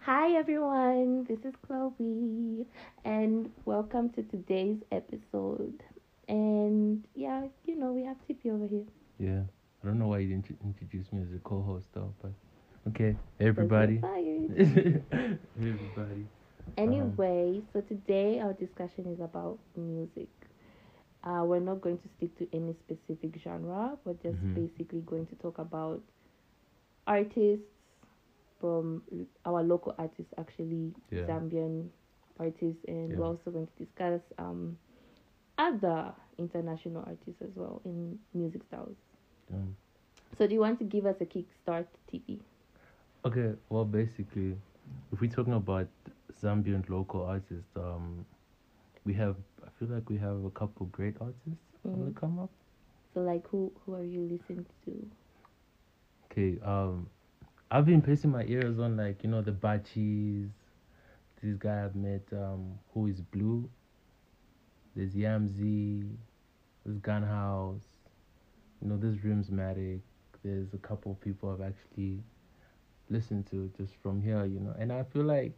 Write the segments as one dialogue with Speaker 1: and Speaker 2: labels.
Speaker 1: Hi everyone, this is Chloe, and welcome to today's episode. And yeah, you know, we have Tippy over here.
Speaker 2: Yeah. I don't know why you didn't introduce me as a co-host though, but okay. Everybody. Hey everybody.
Speaker 1: Anyway, so today our discussion is about music. Uh, we're not going to stick to any specific genre, we're just
Speaker 2: Mhm.
Speaker 1: basically going to talk about artists from our local artists, actually,
Speaker 2: Yeah.
Speaker 1: Zambian artists, and
Speaker 2: Yeah.
Speaker 1: we're also going to discuss um, other international artists as well in music styles.
Speaker 2: Um,
Speaker 1: So, do you want to give us a kickstart, TP?
Speaker 2: okay, well basically if we're talking about Zambian local artists, um we have I feel like we have a couple great artists on the come up.
Speaker 1: So, like, who who are you listening to?
Speaker 2: Okay, um I've been placing my ears on like, you know, the Bachis. This guy I've met, um, who is blue. There's Yamzi, there's Gunhouse, you know, there's Rimzmatic, there's a couple of people I've actually listened to just from here, you know. And I feel like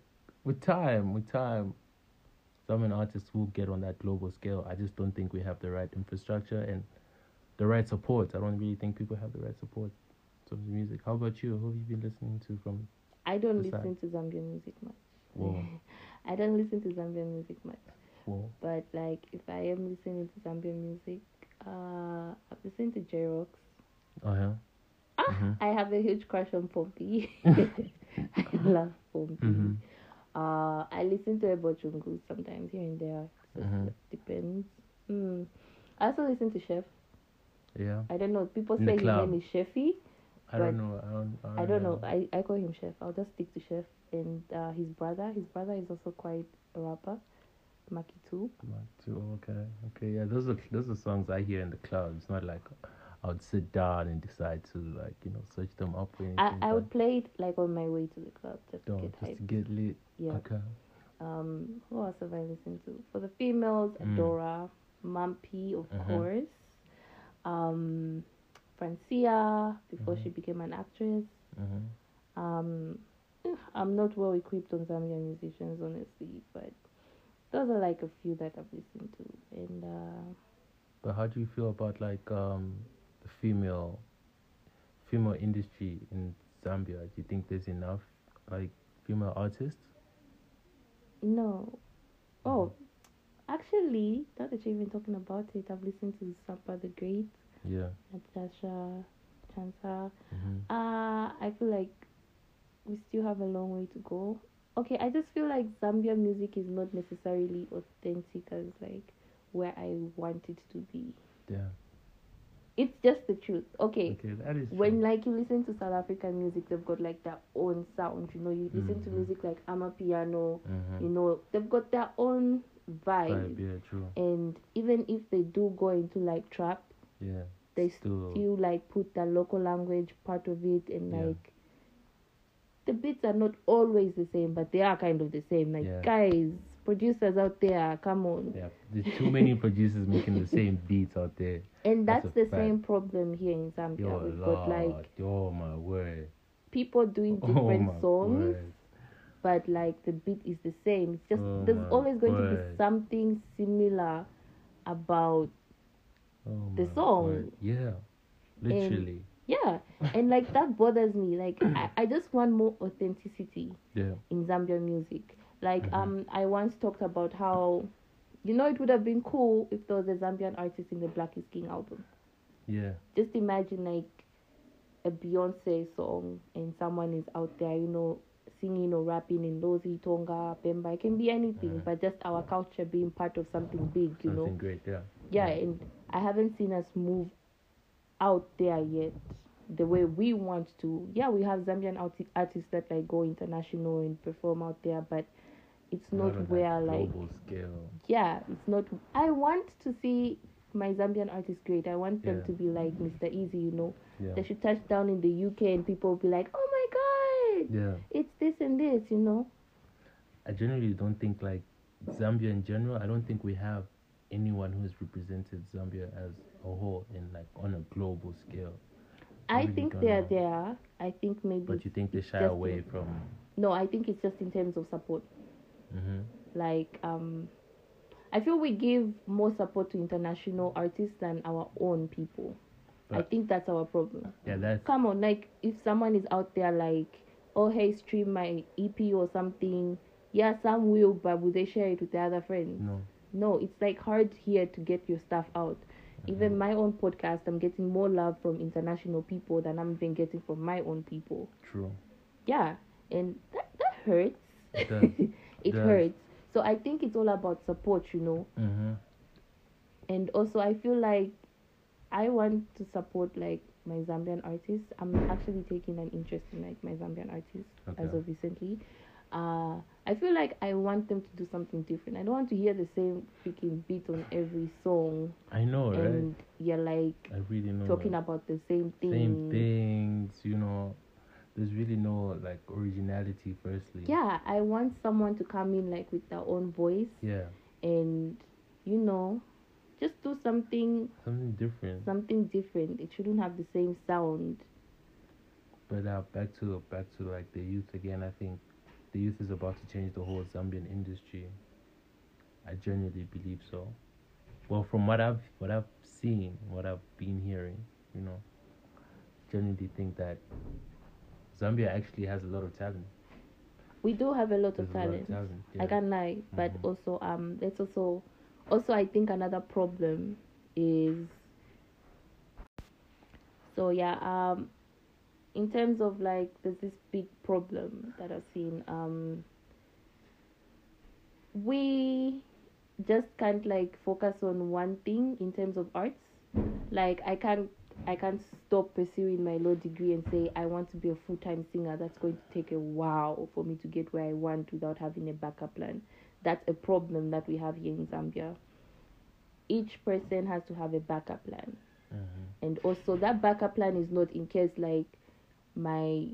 Speaker 2: with time, with time, some artists will get on that global scale. I just don't think we have the right infrastructure and the right support. I don't really think people have the right support to the music. How about you? Who have you been listening to from
Speaker 1: I don't listen to Zambian music much.
Speaker 2: Whoa,
Speaker 1: I don't listen to Zambian music much.
Speaker 2: whoa.
Speaker 1: But like if I am listening to Zambian music, uh I've listened to Jay Rox.
Speaker 2: Oh yeah.
Speaker 1: Ah,
Speaker 2: Mhm.
Speaker 1: I have a huge crush on Pompi. I love Pompi.
Speaker 2: Mhm.
Speaker 1: Uh I listen to Ebochungu sometimes here and there. So
Speaker 2: Mhm.
Speaker 1: it depends. Mm. I also listen to Chef.
Speaker 2: Yeah.
Speaker 1: I don't know. People
Speaker 2: In
Speaker 1: say his name is Chefy.
Speaker 2: I don't know. I don't. I don't,
Speaker 1: I don't know. I, I call him Chef. I'll just stick to Chef. And uh, his brother, his brother is also quite a rapper, Macky 2.
Speaker 2: Not too okay. Okay. Yeah. Those are those are songs I hear in the club. It's not like I would sit down and decide to like you know search them up or anything.
Speaker 1: I, I would play it like on my way to the club just to get
Speaker 2: just to get lit.
Speaker 1: Yeah.
Speaker 2: Okay.
Speaker 1: Um, who else have I listened to? For the females,
Speaker 2: Mm.
Speaker 1: Adora, Mampi, of
Speaker 2: Mhm.
Speaker 1: course. Um, Francia before
Speaker 2: Mhm.
Speaker 1: she became an actress.
Speaker 2: Mm-hmm.
Speaker 1: Um, eh, I'm not well equipped on Zambian musicians, honestly, but those are like a few that I've listened to. And uh,
Speaker 2: But how do you feel about like um the female female industry in Zambia? Do you think there's enough like female artists?
Speaker 1: no, oh, actually, now that you're even talking about it, I've listened to Sampa the Great,
Speaker 2: Yeah.
Speaker 1: Natasha, Chansa.
Speaker 2: Mm-hmm.
Speaker 1: Uh, I feel like we still have a long way to go. Okay, I just feel like Zambian music is not necessarily authentic as like where I want it to be.
Speaker 2: Yeah.
Speaker 1: It's just the truth. Okay.
Speaker 2: Okay, that is
Speaker 1: When like you listen to South African music, they've got like their own sound. You know, you listen to
Speaker 2: Mhm.
Speaker 1: music like Amapiano.
Speaker 2: Mhm.
Speaker 1: You know, they've got their own vibe.
Speaker 2: Vibe, yeah, true.
Speaker 1: And even if they do go into like trap,
Speaker 2: Yeah.
Speaker 1: they
Speaker 2: Still,
Speaker 1: still like put the local language part of it and
Speaker 2: Yeah.
Speaker 1: like the beats are not always the same but they are kind of the same like
Speaker 2: Yeah.
Speaker 1: guys producers out there come on
Speaker 2: yeah. There's too many producers making the same beats out there.
Speaker 1: and
Speaker 2: That's
Speaker 1: that's, the same problem here in zambia
Speaker 2: Yo,
Speaker 1: we've
Speaker 2: Lord,
Speaker 1: got like
Speaker 2: oh my word.
Speaker 1: people doing
Speaker 2: Oh
Speaker 1: different
Speaker 2: my
Speaker 1: songs
Speaker 2: word.
Speaker 1: but like the beat is the same it's just
Speaker 2: Oh
Speaker 1: there's always going to be something similar about
Speaker 2: Oh
Speaker 1: the song.
Speaker 2: word. Yeah. Literally.
Speaker 1: yeah and like that bothers me like I, I just want more authenticity
Speaker 2: yeah.
Speaker 1: in Zambian music. Like
Speaker 2: Mhm.
Speaker 1: um, I once talked about how, you know, it would have been cool if there was a Zambian artist in the Black is King album.
Speaker 2: Yeah.
Speaker 1: Just imagine like a Beyonce song and someone is out there, you know, singing or rapping in Lozi, Tonga, Bemba. It can be anything,
Speaker 2: Mhm.
Speaker 1: but just our culture being part of something big, you
Speaker 2: Something
Speaker 1: know.
Speaker 2: Something great. Yeah.
Speaker 1: Yeah, and I haven't seen us move out there yet the way we want to. Yeah, we have Zambian arti- artists that like go international and perform out there, but it's not
Speaker 2: that
Speaker 1: where like
Speaker 2: global scale.
Speaker 1: yeah, it's not. I want to see my Zambian artists great. I want them
Speaker 2: Yeah.
Speaker 1: to be like Mr. Eazi, you know.
Speaker 2: Yeah.
Speaker 1: They should touch down in the UK and people will be like, oh my god,
Speaker 2: Yeah.
Speaker 1: it's this and this, you know.
Speaker 2: I generally don't think like Zambia in general. I don't think we have anyone who has represented Zambia as a whole in like on a global scale.
Speaker 1: I
Speaker 2: really
Speaker 1: think they're
Speaker 2: know.
Speaker 1: there. I think maybe
Speaker 2: But you think they shy away
Speaker 1: a-
Speaker 2: from
Speaker 1: no, I think it's just in terms of support.
Speaker 2: Mm-hmm.
Speaker 1: Like um, I feel we give more support to international artists than our own people. I think that's our problem.
Speaker 2: Yeah, that's
Speaker 1: Come on, like if someone is out there like, oh hey, stream my EP or something. Yeah, some will, but will they share it with their other friends?
Speaker 2: no.
Speaker 1: No, it's like hard here to get your stuff out. Even my own podcast, I'm getting more love from international people than I'm even getting from my own people.
Speaker 2: True.
Speaker 1: Yeah, and that, that hurts.
Speaker 2: It does.
Speaker 1: it
Speaker 2: does.
Speaker 1: hurts. So I think it's all about support, you know.
Speaker 2: Mm-hmm.
Speaker 1: And also, I feel like I want to support like my Zambian artists. I'm actually taking an interest in like my Zambian artists as of recently. Uh, I feel like I want them to do something different. I don't want to hear the same freaking beat on every song,
Speaker 2: I know, right?
Speaker 1: and you're like
Speaker 2: I really know.
Speaker 1: talking
Speaker 2: right?
Speaker 1: about the same thing.
Speaker 2: same things. You know, there's really no like originality. Firstly.
Speaker 1: Yeah, I want someone to come in like with their own voice
Speaker 2: Yeah.
Speaker 1: and you know, just do something
Speaker 2: Something different.
Speaker 1: something different. It shouldn't have the same sound.
Speaker 2: But uh, back to back to like the youth again. I think the youth is about to change the whole Zambian industry. I genuinely believe so. Well, from what I've what I've seen, what I've been hearing, you know, genuinely think that Zambia actually has a lot of talent.
Speaker 1: We do have a lot
Speaker 2: There's
Speaker 1: of
Speaker 2: a lot
Speaker 1: talent.
Speaker 2: of talent.
Speaker 1: I can't lie, but
Speaker 2: Mhm.
Speaker 1: also um, there's also also I think another problem is so yeah um, in terms of like there's this big problem that I've seen um, we just can't like focus on one thing in terms of arts. Like I can't I can't stop pursuing my law degree and say I want to be a full time singer. That's going to take a while for me to get where I want without having a backup plan. That's a problem that we have here in Zambia. Each person has to have a backup plan.
Speaker 2: Mhm.
Speaker 1: And also that backup plan is not in case like my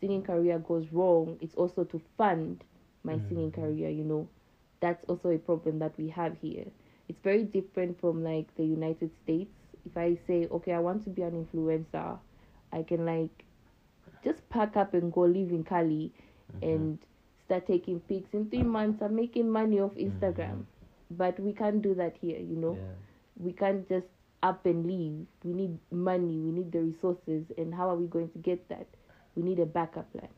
Speaker 1: singing career goes wrong, it's also to fund my singing
Speaker 2: Mhm.
Speaker 1: career, you know. That's also a problem that we have here. It's very different from like the United States. If I say, okay, I want to be an influencer, I can like just pack up and go live in Cali
Speaker 2: Mhm.
Speaker 1: and start taking pics. In three months, I'm making money off Instagram. But we can't do that here, you know
Speaker 2: Yeah.
Speaker 1: we can't just up and leave. We need money, we need the resources, and how are we going to get that? We need a backup plan.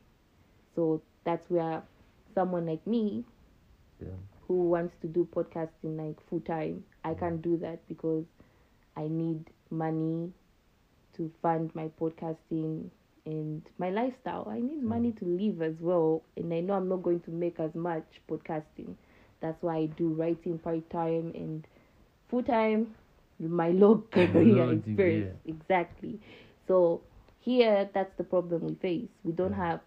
Speaker 1: So that's where someone like me
Speaker 2: Yeah.
Speaker 1: who wants to do podcasting like full time, I mm-hmm. can't do that because I need money to fund my podcasting and my lifestyle. I need money mm. to live as well, and I know I'm not going to make as much podcasting. That's why I do writing part time and full time. My law career
Speaker 2: law
Speaker 1: is first, exactly. So here, that's the problem we face. We don't
Speaker 2: Yeah.
Speaker 1: have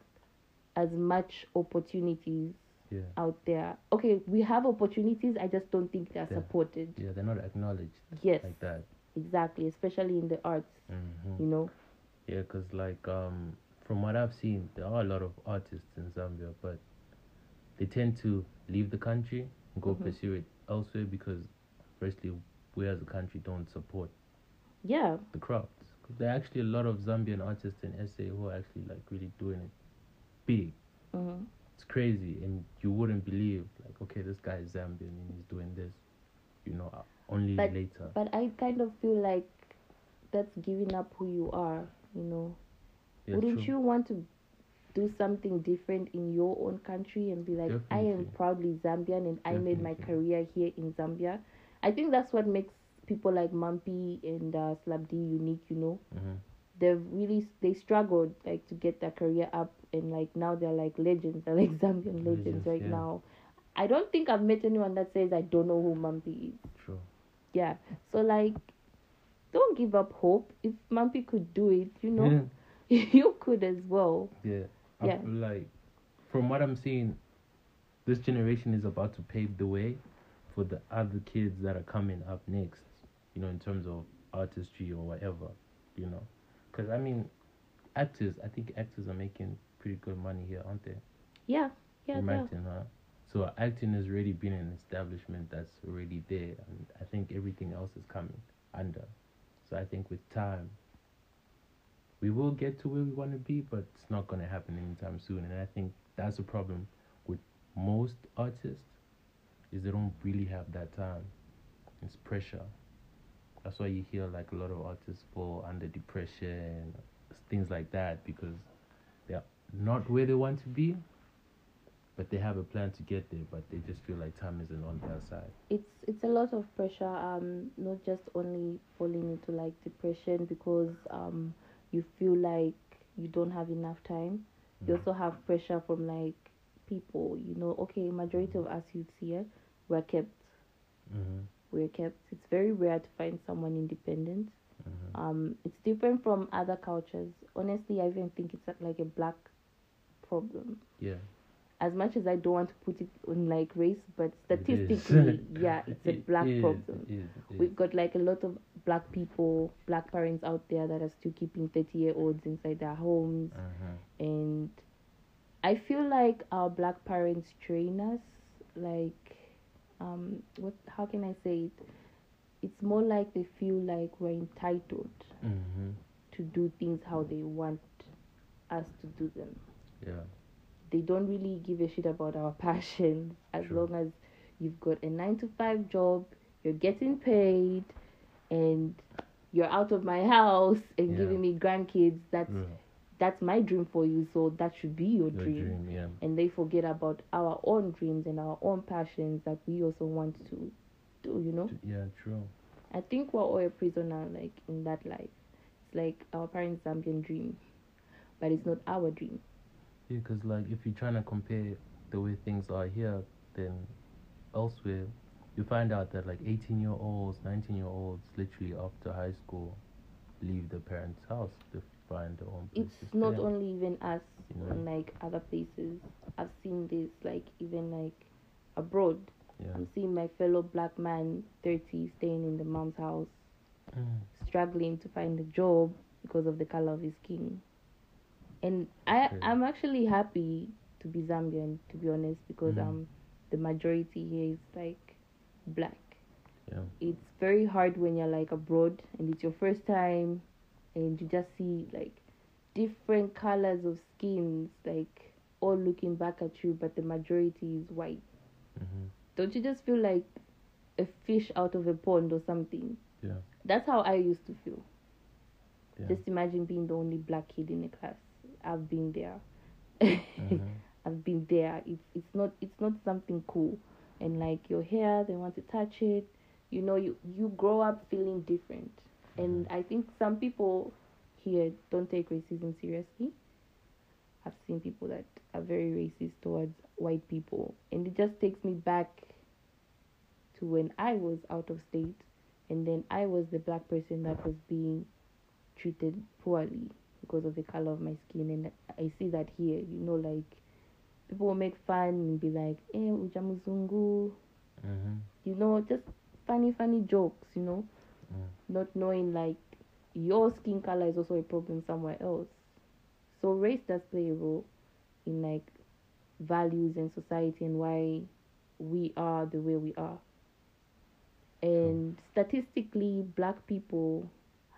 Speaker 1: as much opportunities
Speaker 2: Yeah.
Speaker 1: out there. Okay, we have opportunities. I just don't think they're supported.
Speaker 2: Yeah. They're not acknowledged
Speaker 1: Yes,
Speaker 2: like that.
Speaker 1: exactly. Especially in the arts,
Speaker 2: hmm
Speaker 1: you know.
Speaker 2: Yeah, cause like um, from what I've seen, there are a lot of artists in Zambia, but they tend to leave the country and go
Speaker 1: Mhm.
Speaker 2: pursue it elsewhere because, firstly, we as a country don't support
Speaker 1: Yeah,
Speaker 2: the crafts. 'Cause there are actually a lot of Zambian artists in SA who are actually like really doing it big.
Speaker 1: hmm
Speaker 2: It's crazy, and you wouldn't believe like, okay, this guy is Zambian and he's doing this, you know, uh, only
Speaker 1: But-
Speaker 2: later.
Speaker 1: but I kind of feel like that's giving up who you are. You know,
Speaker 2: Yeah,
Speaker 1: wouldn't
Speaker 2: true.
Speaker 1: you want to do something different in your own country and be like, I am proudly Zambian and I made my career here in Zambia. I think that's what makes people like Mumpy and uh, Slapdee unique. You know.
Speaker 2: Mhm.
Speaker 1: they've really they struggled like to get their career up and like now they're like legends they're like zambian legends,
Speaker 2: Legends,
Speaker 1: right
Speaker 2: yeah.
Speaker 1: now i don't think i've met anyone that says i don't know who Mumpy is
Speaker 2: True.
Speaker 1: yeah so like don't give up hope if Mumpy could do it you know you could as well
Speaker 2: Yeah.
Speaker 1: Yeah.
Speaker 2: like from what I'm seeing, this generation is about to pave the way for the other kids that are coming up next, you know, in terms of artistry or whatever, you know. Because, I mean, actors, I think actors are making pretty good money here, aren't they?
Speaker 1: yeah yeah
Speaker 2: From
Speaker 1: yeah
Speaker 2: acting, huh? So acting has already been an establishment that's already there, and I think everything else is coming under. So I think with time, we will get to where we want to be, but it's not going to happen anytime soon. And I think that's the problem with most artists is they don't really have that time. It's pressure. That's why you hear like a lot of artists fall under depression, things like that, because they're not where they want to be, but they have a plan to get there, but they just feel like time isn't on their side.
Speaker 1: it's it's a lot of pressure um not just only falling into like depression because um you feel like you don't have enough time you
Speaker 2: Mm.
Speaker 1: also have pressure from like people you know okay majority of us youths here we're kept
Speaker 2: Mm-hmm.
Speaker 1: we're kept it's very rare to find someone independent
Speaker 2: Mm-hmm.
Speaker 1: um it's different from other cultures honestly i even think it's like a black problem
Speaker 2: Yeah.
Speaker 1: as much as i don't want to put it on like race but
Speaker 2: It is.
Speaker 1: statistically yeah it's a
Speaker 2: It
Speaker 1: black
Speaker 2: is,
Speaker 1: problem
Speaker 2: it is, it
Speaker 1: we've got like a lot of black people black parents out there that are still keeping 30 year olds inside their homes
Speaker 2: Uh-huh.
Speaker 1: and i feel like our black parents train us like um what how can i say it it's more like they feel like we're entitled
Speaker 2: Mm-hmm.
Speaker 1: to do things how they want us to do them
Speaker 2: Yeah.
Speaker 1: they don't really give a shit about our passions as
Speaker 2: True.
Speaker 1: long as you've got a nine to five job, you're getting paid, and you're out of my house and
Speaker 2: Yeah.
Speaker 1: giving me grandkids. That's
Speaker 2: Yeah.
Speaker 1: That's my dream for you. So that should be your,
Speaker 2: Your
Speaker 1: dream.
Speaker 2: dream, yeah.
Speaker 1: And they forget about our own dreams and our own passions that we also want to do. You know,
Speaker 2: Yeah, true.
Speaker 1: I think we're all a prisoner like in that life. It's like our parents' Zambian dream, but it's not our dream.
Speaker 2: Yeah, because like if you're trying to compare the way things are here, then elsewhere, you find out that like 18 year olds, 19 year olds, literally after high school, leave their parents' house to find their own place
Speaker 1: it's not only even us
Speaker 2: You know?
Speaker 1: like other places i've seen this like even like abroad
Speaker 2: Yeah.
Speaker 1: i'm seeing my fellow black man 30 staying in the mom's house
Speaker 2: Mm.
Speaker 1: struggling to find a job because of the color of his skin and i
Speaker 2: Okay.
Speaker 1: i'm actually happy to be zambian to be honest because
Speaker 2: Mhm.
Speaker 1: um the majority here is like black
Speaker 2: Yeah.
Speaker 1: it's very hard when you're like abroad and it's your first time and you just see like different colors of skins like all looking back at you but the majority is white
Speaker 2: hmm
Speaker 1: don't you just feel like a fish out of a pond or something
Speaker 2: Yeah.
Speaker 1: that's how i used to feel
Speaker 2: Yeah.
Speaker 1: just imagine being the only black kid in a class i've been there
Speaker 2: Mhm.
Speaker 1: I've been there. It's it's not it's not something cool. And like your hair, they want to touch it. You know, you you grow up feeling different. And I think some people here don't take racism seriously. I've seen people that are very racist towards white people, and it just takes me back to when I was out of state, and then I was the black person that was being treated poorly because of the color of my skin, and I see that here. You know, like people will make fun and be like, "Eh, ujamuzungu,"
Speaker 2: Mhm.
Speaker 1: you know, just funny, funny jokes. You know. Not knowing like your skin color is also a problem somewhere else. So race does play a role in like values and society and why we are the way we are. And statistically, black people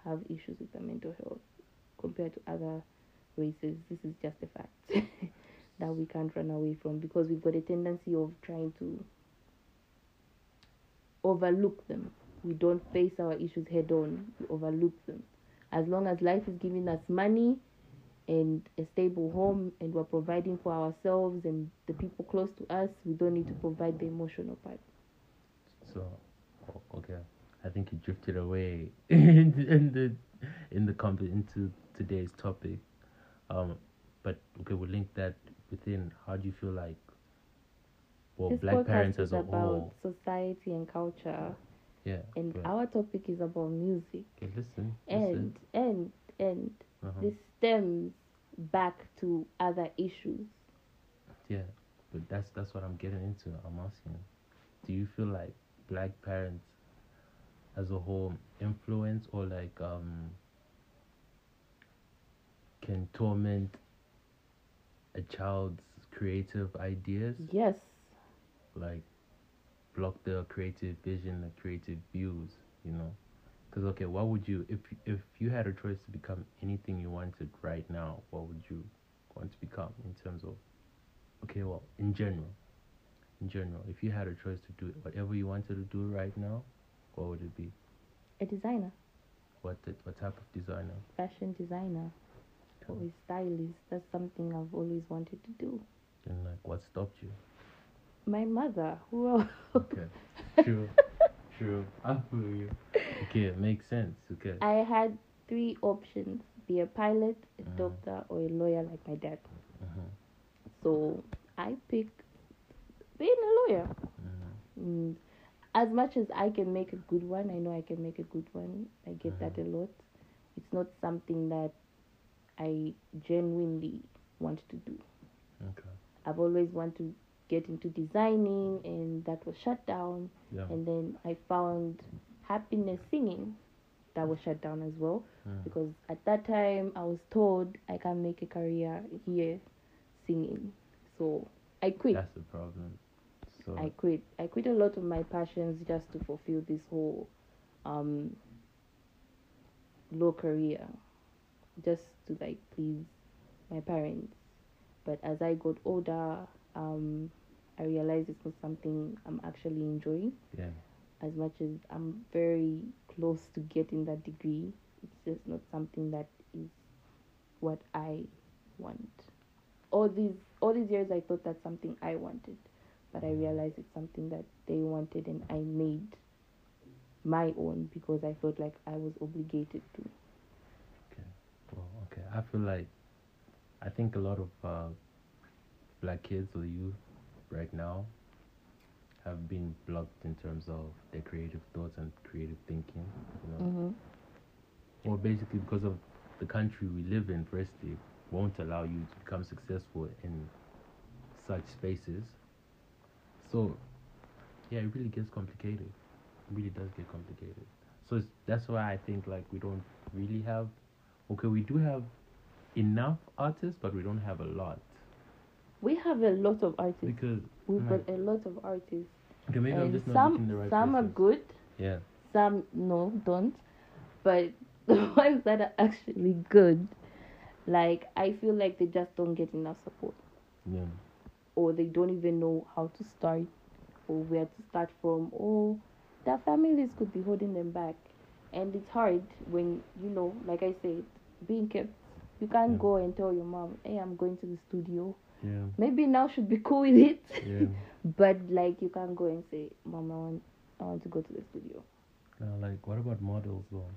Speaker 1: have issues with their mental health compared to other races. This is just a fact that we can't run away from because we've got a tendency of trying to overlook them. We don't face our issues head on, we overlook them. As long as life is giving us money and a stable home and we're providing for ourselves and the people close to us, we don't need to provide the emotional part.
Speaker 2: So, okay, I think you drifted away in the in the in the comp- into today's topic. Um, but okay, we'll link that within. How do you feel like? Well,
Speaker 1: this
Speaker 2: black parents as a
Speaker 1: about
Speaker 2: whole.
Speaker 1: society and culture,
Speaker 2: Yeah.
Speaker 1: and our topic is about music.
Speaker 2: Okay, listen.
Speaker 1: And
Speaker 2: listen.
Speaker 1: and and
Speaker 2: Uh-huh.
Speaker 1: this stems back to other issues.
Speaker 2: Yeah, but that's that's what I'm getting into. I'm asking, do you feel like black parents, as a whole, influence or like um can torment a child's creative ideas,
Speaker 1: Yes,
Speaker 2: like block their creative vision, the creative views, you know? Because okay, what would you if if you had a choice to become anything you wanted right now? What would you want to become in terms of okay, well, in general, in general, if you had a choice to do whatever you wanted to do right now, what would it be?
Speaker 1: A designer,
Speaker 2: What the, what type of designer?
Speaker 1: fashion designer, or a stylist. That's something I've always wanted to do.
Speaker 2: And like, what stopped you?
Speaker 1: My mother, who else?
Speaker 2: Okay, true, true. I feel you. Okay, it makes sense. Okay.
Speaker 1: I had three options: be a pilot, a
Speaker 2: Mhm.
Speaker 1: doctor, or a lawyer like my dad.
Speaker 2: Mhm,
Speaker 1: So I picked being a lawyer.
Speaker 2: mhm,
Speaker 1: Mm. As much as I can make a good one, I know I can make a good one. I get that a lot. It's not something that I genuinely want to do.
Speaker 2: Okay.
Speaker 1: I've always wanted to get into designing, and that was shut down.
Speaker 2: Yeah.
Speaker 1: And then I found happiness singing, that was shut down as well.
Speaker 2: Mm.
Speaker 1: Because at that time, I was told I can't make a career here singing. So I quit.
Speaker 2: That's the problem. So
Speaker 1: I quit. I quit a lot of my passions just to fulfill this whole um law career. Just to like please my parents. But as I got older, um I realized it's not something I'm actually enjoying.
Speaker 2: yeah.
Speaker 1: As much as I'm very close to getting that degree, it's just not something that is what I want. All these all these years I thought that's something I wanted but I realized it's something that they wanted and I made my own because I felt like I was obligated to. Okay.
Speaker 2: Well, okay. I feel like I think a lot of uh, black kids or youth right now have been blocked in terms of their creative thoughts and creative thinking. You know,
Speaker 1: Mm-hmm.
Speaker 2: well, basically because of the country we live in. Firstly, won't allow you to become successful in such spaces. So, yeah, it really gets complicated. It really does get complicated. So it's, that's why I think like we don't really have. Okay, we do have enough artists, but we don't have a lot
Speaker 1: We have a lot of artists.
Speaker 2: because
Speaker 1: We've
Speaker 2: like,
Speaker 1: got a lot of artists.
Speaker 2: okay, maybe I'm
Speaker 1: and
Speaker 2: just not
Speaker 1: some
Speaker 2: looking the right
Speaker 1: some are good,
Speaker 2: Yeah.
Speaker 1: some no, don't. But the ones that are actually good, like I feel like they just don't get enough support.
Speaker 2: Yeah.
Speaker 1: or they don't even know how to start or where to start from or their families could be holding them back and it's hard when you know like i said being kept you can't
Speaker 2: Yeah.
Speaker 1: go and tell your mom hey i'm going to the studio
Speaker 2: Yeah.
Speaker 1: maybe now should be cool with it
Speaker 2: Yeah.
Speaker 1: but like you can't go and say mom i want i want to go to the studio
Speaker 2: like, what about models though?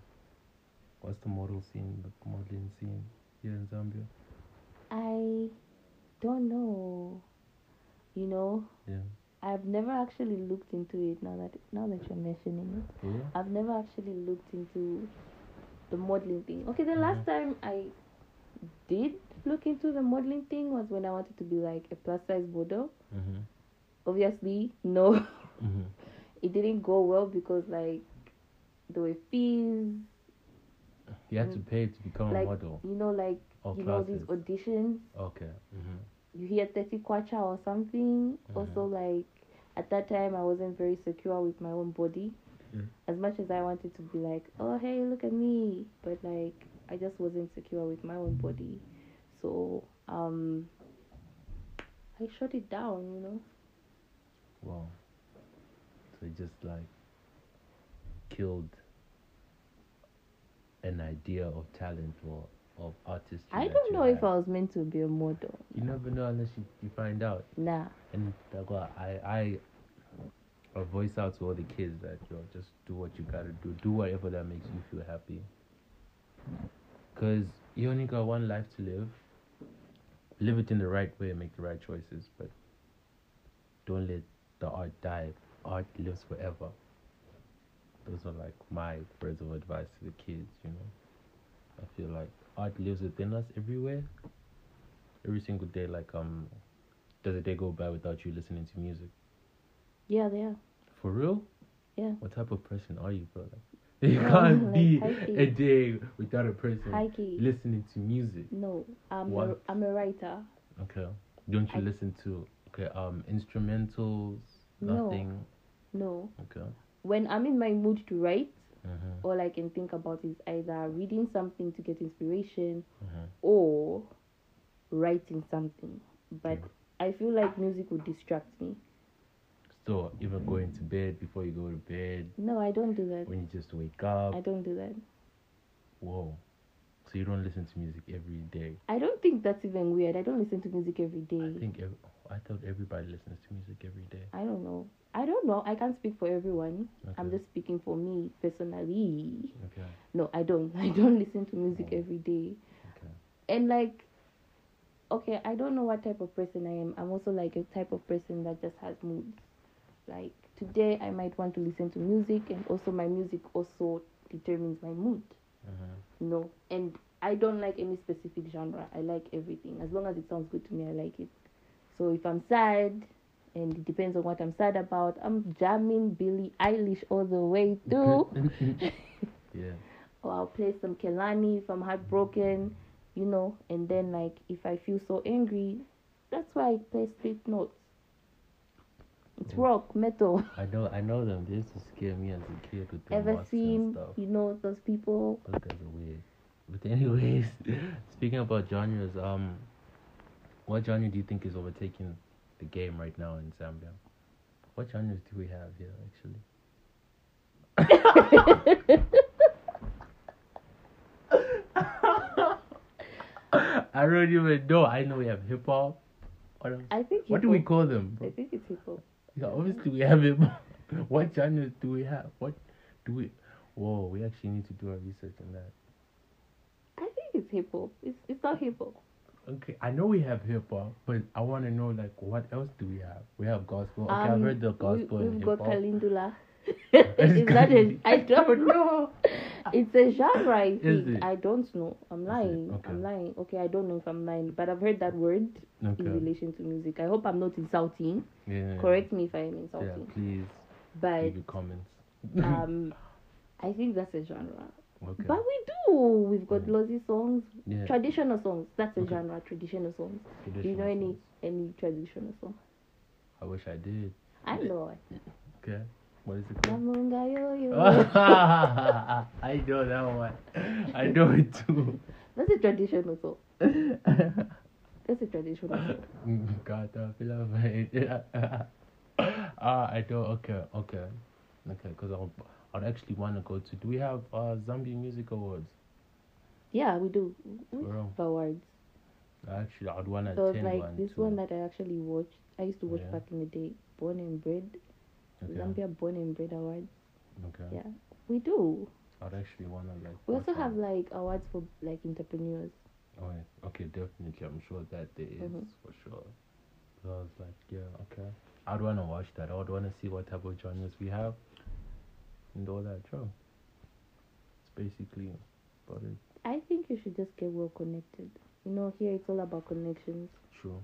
Speaker 2: What's the model scene, the modeling scene here in Zambia?
Speaker 1: i don't know you know
Speaker 2: Yeah.
Speaker 1: i've never actually looked into it now that now that you're mentioning it oh,
Speaker 2: For real?
Speaker 1: I've never actually looked into the modeling thing. Okay, the last time I did look into the modeling thing was when I wanted to be like a plus size model.
Speaker 2: Mm-hmm.
Speaker 1: Obviously, no,
Speaker 2: Mm-hmm.
Speaker 1: it didn't go well because like there were fees,
Speaker 2: You had to pay to become
Speaker 1: like
Speaker 2: a model.
Speaker 1: you know, like
Speaker 2: Or
Speaker 1: you know these auditions.
Speaker 2: Okay. Mm-hmm.
Speaker 1: You hear thirty kwacha or something. Also, like at that time, I wasn't very secure with my own body.
Speaker 2: Yeah.
Speaker 1: as much as I wanted to be like, oh hey, look at me, but like I just wasn't secure with my own body, so um, I shut it down, you know.
Speaker 2: Wow. So it just like killed an idea of talent or of artistry.
Speaker 1: I don't
Speaker 2: you
Speaker 1: know if. I was meant to be a model.
Speaker 2: You never know unless you, you find out.
Speaker 1: Nah,
Speaker 2: And I I I voice out to all the kids that yo just do what you gotta do. Do whatever that makes you feel happy. Cause you only got one life to live. Live it in the right way and make the right choices, but don't let the art die. Art lives forever. Those are like my words of advice to the kids, you know. I feel like art lives within us everywhere. Every single day, like um does a day go by without you listening to music?
Speaker 1: yeah, they are.
Speaker 2: For real?
Speaker 1: Yeah.
Speaker 2: What type of person are you, brother? You
Speaker 1: No,
Speaker 2: can't be a day without a person
Speaker 1: High key.
Speaker 2: listening to music.
Speaker 1: No, I'm a? I'm a writer.
Speaker 2: Okay. Don't you
Speaker 1: I-
Speaker 2: listen to okay um instrumentals?
Speaker 1: No.
Speaker 2: Nothing.
Speaker 1: No,
Speaker 2: Okay.
Speaker 1: when I'm in my mood to write,
Speaker 2: Mhm.
Speaker 1: all I can think about is either reading something to get inspiration
Speaker 2: Mhm.
Speaker 1: or writing something. But I feel like music would distract me.
Speaker 2: So even going to bed before you go to bed,
Speaker 1: No, I don't do that.
Speaker 2: when you just wake up.
Speaker 1: I don't do that.
Speaker 2: Whoa. So you don't listen to music every day.
Speaker 1: I don't think that's even weird. I don't listen to music every day.
Speaker 2: I think ev- I thought everybody listens to music every day.
Speaker 1: I don't know. I don't know. I can't speak for everyone. I'm just speaking for me personally.
Speaker 2: Okay.
Speaker 1: No, I don't. I don't listen to music oh. every day.
Speaker 2: Okay.
Speaker 1: And like, okay, I don't know what type of person I am. I'm also like a type of person that just has moods. Like today, I might want to listen to music, and also my music also determines my mood.
Speaker 2: Uh-huh.
Speaker 1: No, and I don't like any specific genre. I like everything as long as it sounds good to me. I like it. So if I'm sad, and it depends on what I'm sad about, I'm jamming Billie Eilish all the way through.
Speaker 2: yeah.
Speaker 1: or I'll play some Kehlani if I'm heartbroken, you know. And then like if I feel so angry, that's why I play street notes. It's
Speaker 2: Yeah.
Speaker 1: rock metal.
Speaker 2: I know. I know them. They used to scare me as a kid with the
Speaker 1: Ever seen you know those people?
Speaker 2: Those guys are weird. But anyways, speaking about genres, um, what genre do you think is overtaking the game right now in Zambia? What genres do we have here actually? I don't even know. I know we have hip hop. What else?
Speaker 1: I think
Speaker 2: What do we call them?
Speaker 1: I think it's hip hop.
Speaker 2: Yeah, obviously we have it. What genres do we have? What do we? Whoa, we actually need to do our research on that.
Speaker 1: I think it's hip hop. It's it's not hip hop.
Speaker 2: Okay, I know we have hip hop, but I want to know like what else do we have? We have gospel. Okay, I've
Speaker 1: Um,
Speaker 2: heard the gospel
Speaker 1: we've
Speaker 2: hip
Speaker 1: got. Kalindula. is that a, I don't know. It's a genre. I think. I don't know. I'm lying.
Speaker 2: Okay.
Speaker 1: I'm lying. Okay, I don't know if I'm lying, but I've heard that word
Speaker 2: Okay.
Speaker 1: in relation to music. I hope I'm not insulting.
Speaker 2: Yeah.
Speaker 1: Correct me if I am insulting.
Speaker 2: Yeah, please
Speaker 1: But
Speaker 2: leave your comments.
Speaker 1: um, I think that's a genre.
Speaker 2: okay.
Speaker 1: But we do. We've got
Speaker 2: Yeah.
Speaker 1: lousy songs,
Speaker 2: yeah.
Speaker 1: traditional songs. That's a
Speaker 2: Okay.
Speaker 1: genre. Traditional songs. Do you
Speaker 2: traditional
Speaker 1: know any
Speaker 2: songs.
Speaker 1: any traditional song?
Speaker 2: I wish I did.
Speaker 1: I know.
Speaker 2: Okay. What is it called?
Speaker 1: Namunga yo yo.
Speaker 2: I know that one. I know it too.
Speaker 1: That's a traditional song. That's a.
Speaker 2: God, I feel like Ah, I don't. Okay, okay, okay. Because I'll, I'd actually want to go to. Do we have uh Zambia Music Awards?
Speaker 1: Yeah, we do. We
Speaker 2: For real?
Speaker 1: have awards.
Speaker 2: Actually, I'd want to
Speaker 1: So
Speaker 2: attend
Speaker 1: like
Speaker 2: one.
Speaker 1: this
Speaker 2: too.
Speaker 1: one that I actually watched. I used to watch
Speaker 2: Yeah.
Speaker 1: back in the day. Born and Bred.
Speaker 2: Okay.
Speaker 1: Zambia Born and Bred Awards.
Speaker 2: Okay.
Speaker 1: Yeah, we do.
Speaker 2: I'd actually want to like.
Speaker 1: We also have like awards for like entrepreneurs.
Speaker 2: Oh, yeah. okay, definitely. I'm sure that there is,
Speaker 1: Mhm.
Speaker 2: for sure. So I was like, yeah, okay. I'd want to watch that. I would want to see what type of genres we have and all that. Sure. It's basically about it.
Speaker 1: I think you should just get well connected. You know, here it's all about connections.
Speaker 2: True.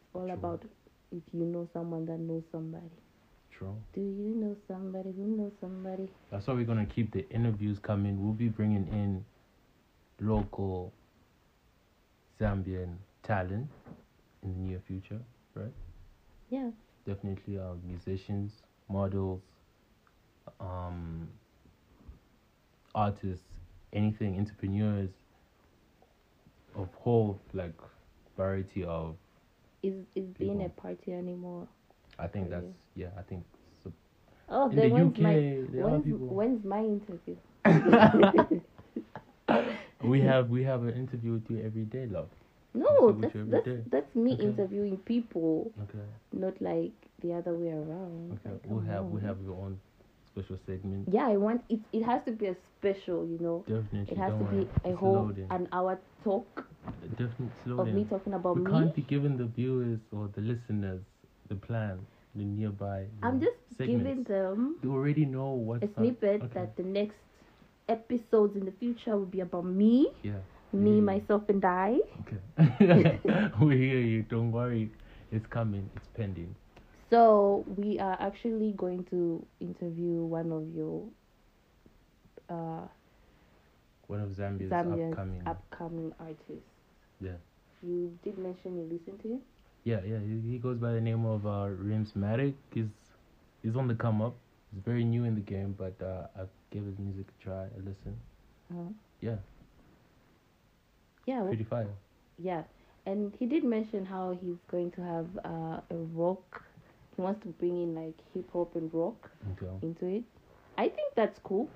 Speaker 1: It's all
Speaker 2: True.
Speaker 1: about if you know someone that knows somebody.
Speaker 2: True.
Speaker 1: Do you know somebody who knows somebody?
Speaker 2: That's why we're gonna keep the interviews coming. We'll be bringing in local Zambian talent in the near future, right?
Speaker 1: Yeah.
Speaker 2: Definitely, uh, musicians, models, um, artists, anything, entrepreneurs, of whole like variety of.
Speaker 1: Is is being a party anymore?
Speaker 2: I think that's yeah. I think so.
Speaker 1: Oh,
Speaker 2: in the
Speaker 1: when's
Speaker 2: UK,
Speaker 1: my
Speaker 2: there are
Speaker 1: when's,
Speaker 2: people.
Speaker 1: when's my interview?
Speaker 2: we have we have an interview with you every day, love.
Speaker 1: No, that's that's,
Speaker 2: day.
Speaker 1: that's me
Speaker 2: Okay.
Speaker 1: interviewing people,
Speaker 2: Okay.
Speaker 1: not like the other way around.
Speaker 2: Okay. We'll
Speaker 1: come
Speaker 2: have we
Speaker 1: on.
Speaker 2: have your own special segment.
Speaker 1: Yeah, I want it. It has to be a special, you know.
Speaker 2: Definitely.
Speaker 1: It has to
Speaker 2: worry.
Speaker 1: be a whole
Speaker 2: loading.
Speaker 1: an hour talk
Speaker 2: Definitely
Speaker 1: of me talking about
Speaker 2: we
Speaker 1: me.
Speaker 2: can't be giving the viewers or the listeners the plan, the nearby. you
Speaker 1: I'm just
Speaker 2: segments.
Speaker 1: giving them
Speaker 2: They already know what
Speaker 1: a snippet
Speaker 2: Okay.
Speaker 1: that the next episodes in the future will be about me,
Speaker 2: Yeah.
Speaker 1: me,
Speaker 2: Mm.
Speaker 1: myself, and I.
Speaker 2: Okay. we hear you. Don't worry. It's coming. It's pending.
Speaker 1: So we are actually going to interview one of your uh,
Speaker 2: One of Zambia's
Speaker 1: Zambian
Speaker 2: upcoming.
Speaker 1: upcoming artists.
Speaker 2: Yeah.
Speaker 1: You did mention you listen to him.
Speaker 2: Yeah, yeah. He, he goes by the name of uh, Rimzmatic. He's he's on the come up. He's very new in the game, but uh, I gave his music a try, a listen.
Speaker 1: Uh-huh.
Speaker 2: Yeah,
Speaker 1: Yeah, well,
Speaker 2: pretty fire.
Speaker 1: yeah. and he did mention how he's going to have uh, a rock. He wants to bring in like hip hop and rock
Speaker 2: Okay.
Speaker 1: into it. I think that's cool.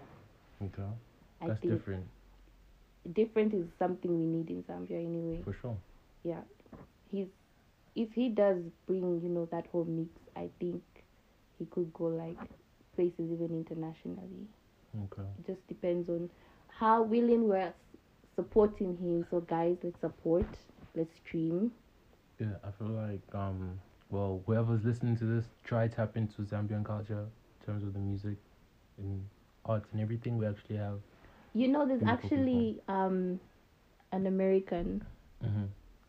Speaker 2: Okay.
Speaker 1: I
Speaker 2: That's different
Speaker 1: different is something we need in Zambia anyway.
Speaker 2: for sure.
Speaker 1: Yeah, he's if he does bring you know that whole mix, I think he could go like places even internationally.
Speaker 2: Okay.
Speaker 1: It just depends on how willing we're supporting him. So guys, let's support. Let's stream.
Speaker 2: Yeah, I feel like um well whoever's listening to this, try tap into Zambian culture in terms of the music and arts and everything. We actually have
Speaker 1: You know, there's
Speaker 2: Beautiful people.
Speaker 1: actually um an American
Speaker 2: mm-hmm.